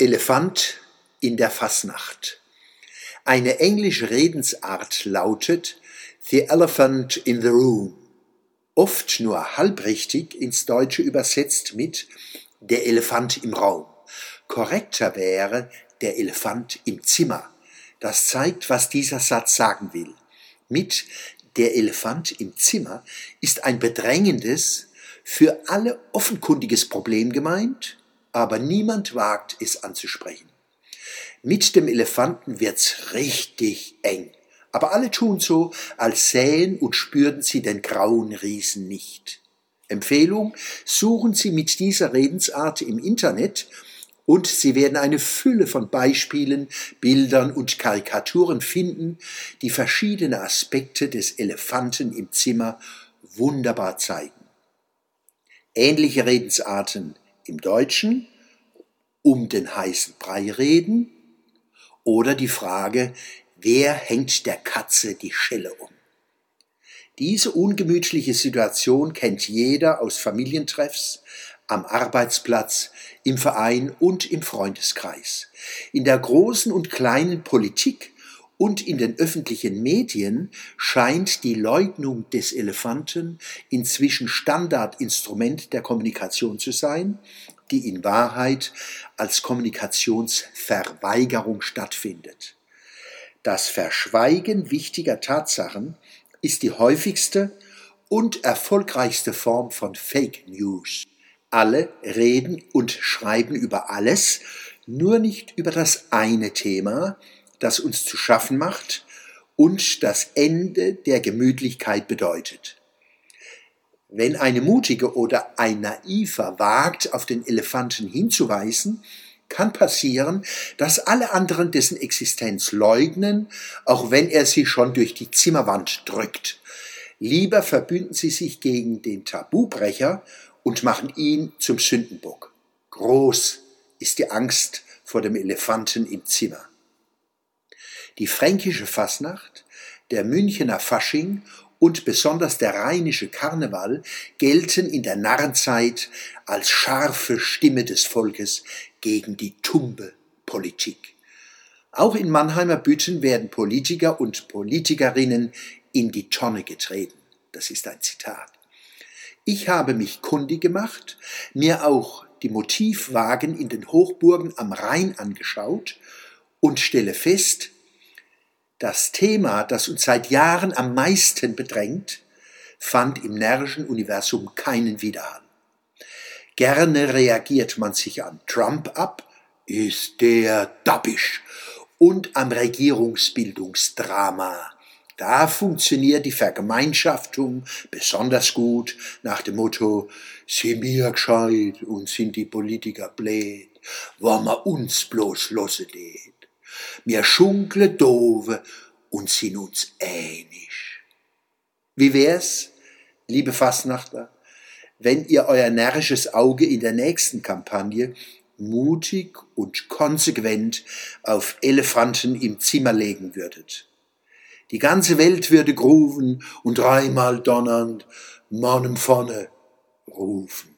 Elefant in der Fasnacht. Eine englische Redensart lautet The Elephant in the Room, oft nur halbrichtig ins Deutsche übersetzt mit Der Elefant im Raum. Korrekter wäre Der Elefant im Zimmer. Das zeigt, was dieser Satz sagen will. Mit Der Elefant im Zimmer ist ein bedrängendes, für alle offenkundiges Problem gemeint, aber niemand wagt es anzusprechen. Mit dem Elefanten wird's richtig eng, aber alle tun so, als sähen und spürten sie den grauen Riesen nicht. Empfehlung, suchen Sie mit dieser Redensart im Internet und Sie werden eine Fülle von Beispielen, Bildern und Karikaturen finden, die verschiedene Aspekte des Elefanten im Zimmer wunderbar zeigen. Ähnliche Redensarten im Deutschen, um den heißen Brei reden, oder die Frage, wer hängt der Katze die Schelle um? Diese ungemütliche Situation kennt jeder aus Familientreffs, am Arbeitsplatz, im Verein und im Freundeskreis. In der großen und kleinen Politik und in den öffentlichen Medien scheint die Leugnung des Elefanten inzwischen Standardinstrument der Kommunikation zu sein, die in Wahrheit als Kommunikationsverweigerung stattfindet. Das Verschweigen wichtiger Tatsachen ist die häufigste und erfolgreichste Form von Fake News. Alle reden und schreiben über alles, nur nicht über das eine Thema, das uns zu schaffen macht und das Ende der Gemütlichkeit bedeutet. Wenn eine mutige oder ein naiver wagt, auf den Elefanten hinzuweisen, kann passieren, dass alle anderen dessen Existenz leugnen, auch wenn er sie schon durch die Zimmerwand drückt. Lieber verbünden sie sich gegen den Tabubrecher und machen ihn zum Sündenbock. Groß ist die Angst vor dem Elefanten im Zimmer. Die fränkische Fasnacht, der Münchener Fasching und besonders der rheinische Karneval gelten in der Narrenzeit als scharfe Stimme des Volkes gegen die tumbe Politik. Auch in Mannheimer Bütten werden Politiker und Politikerinnen in die Tonne getreten. Das ist ein Zitat. Ich habe mich kundig gemacht, mir auch die Motivwagen in den Hochburgen am Rhein angeschaut und stelle fest, das Thema, das uns seit Jahren am meisten bedrängt, fand im närrischen Universum keinen Widerhall. Gerne reagiert man sich an Trump ab, ist der dappisch, und am Regierungsbildungsdrama. Da funktioniert die Vergemeinschaftung besonders gut nach dem Motto, sind wir gescheit und sind die Politiker blöd, wollen wir uns bloß losse det. Wir schunkle dove und sind uns ähnlich. Wie wär's, liebe Fassnachter, wenn ihr euer närrisches Auge in der nächsten Kampagne mutig und konsequent auf Elefanten im Zimmer legen würdet. Die ganze Welt würde grufen und dreimal donnernd Mannem vorne rufen.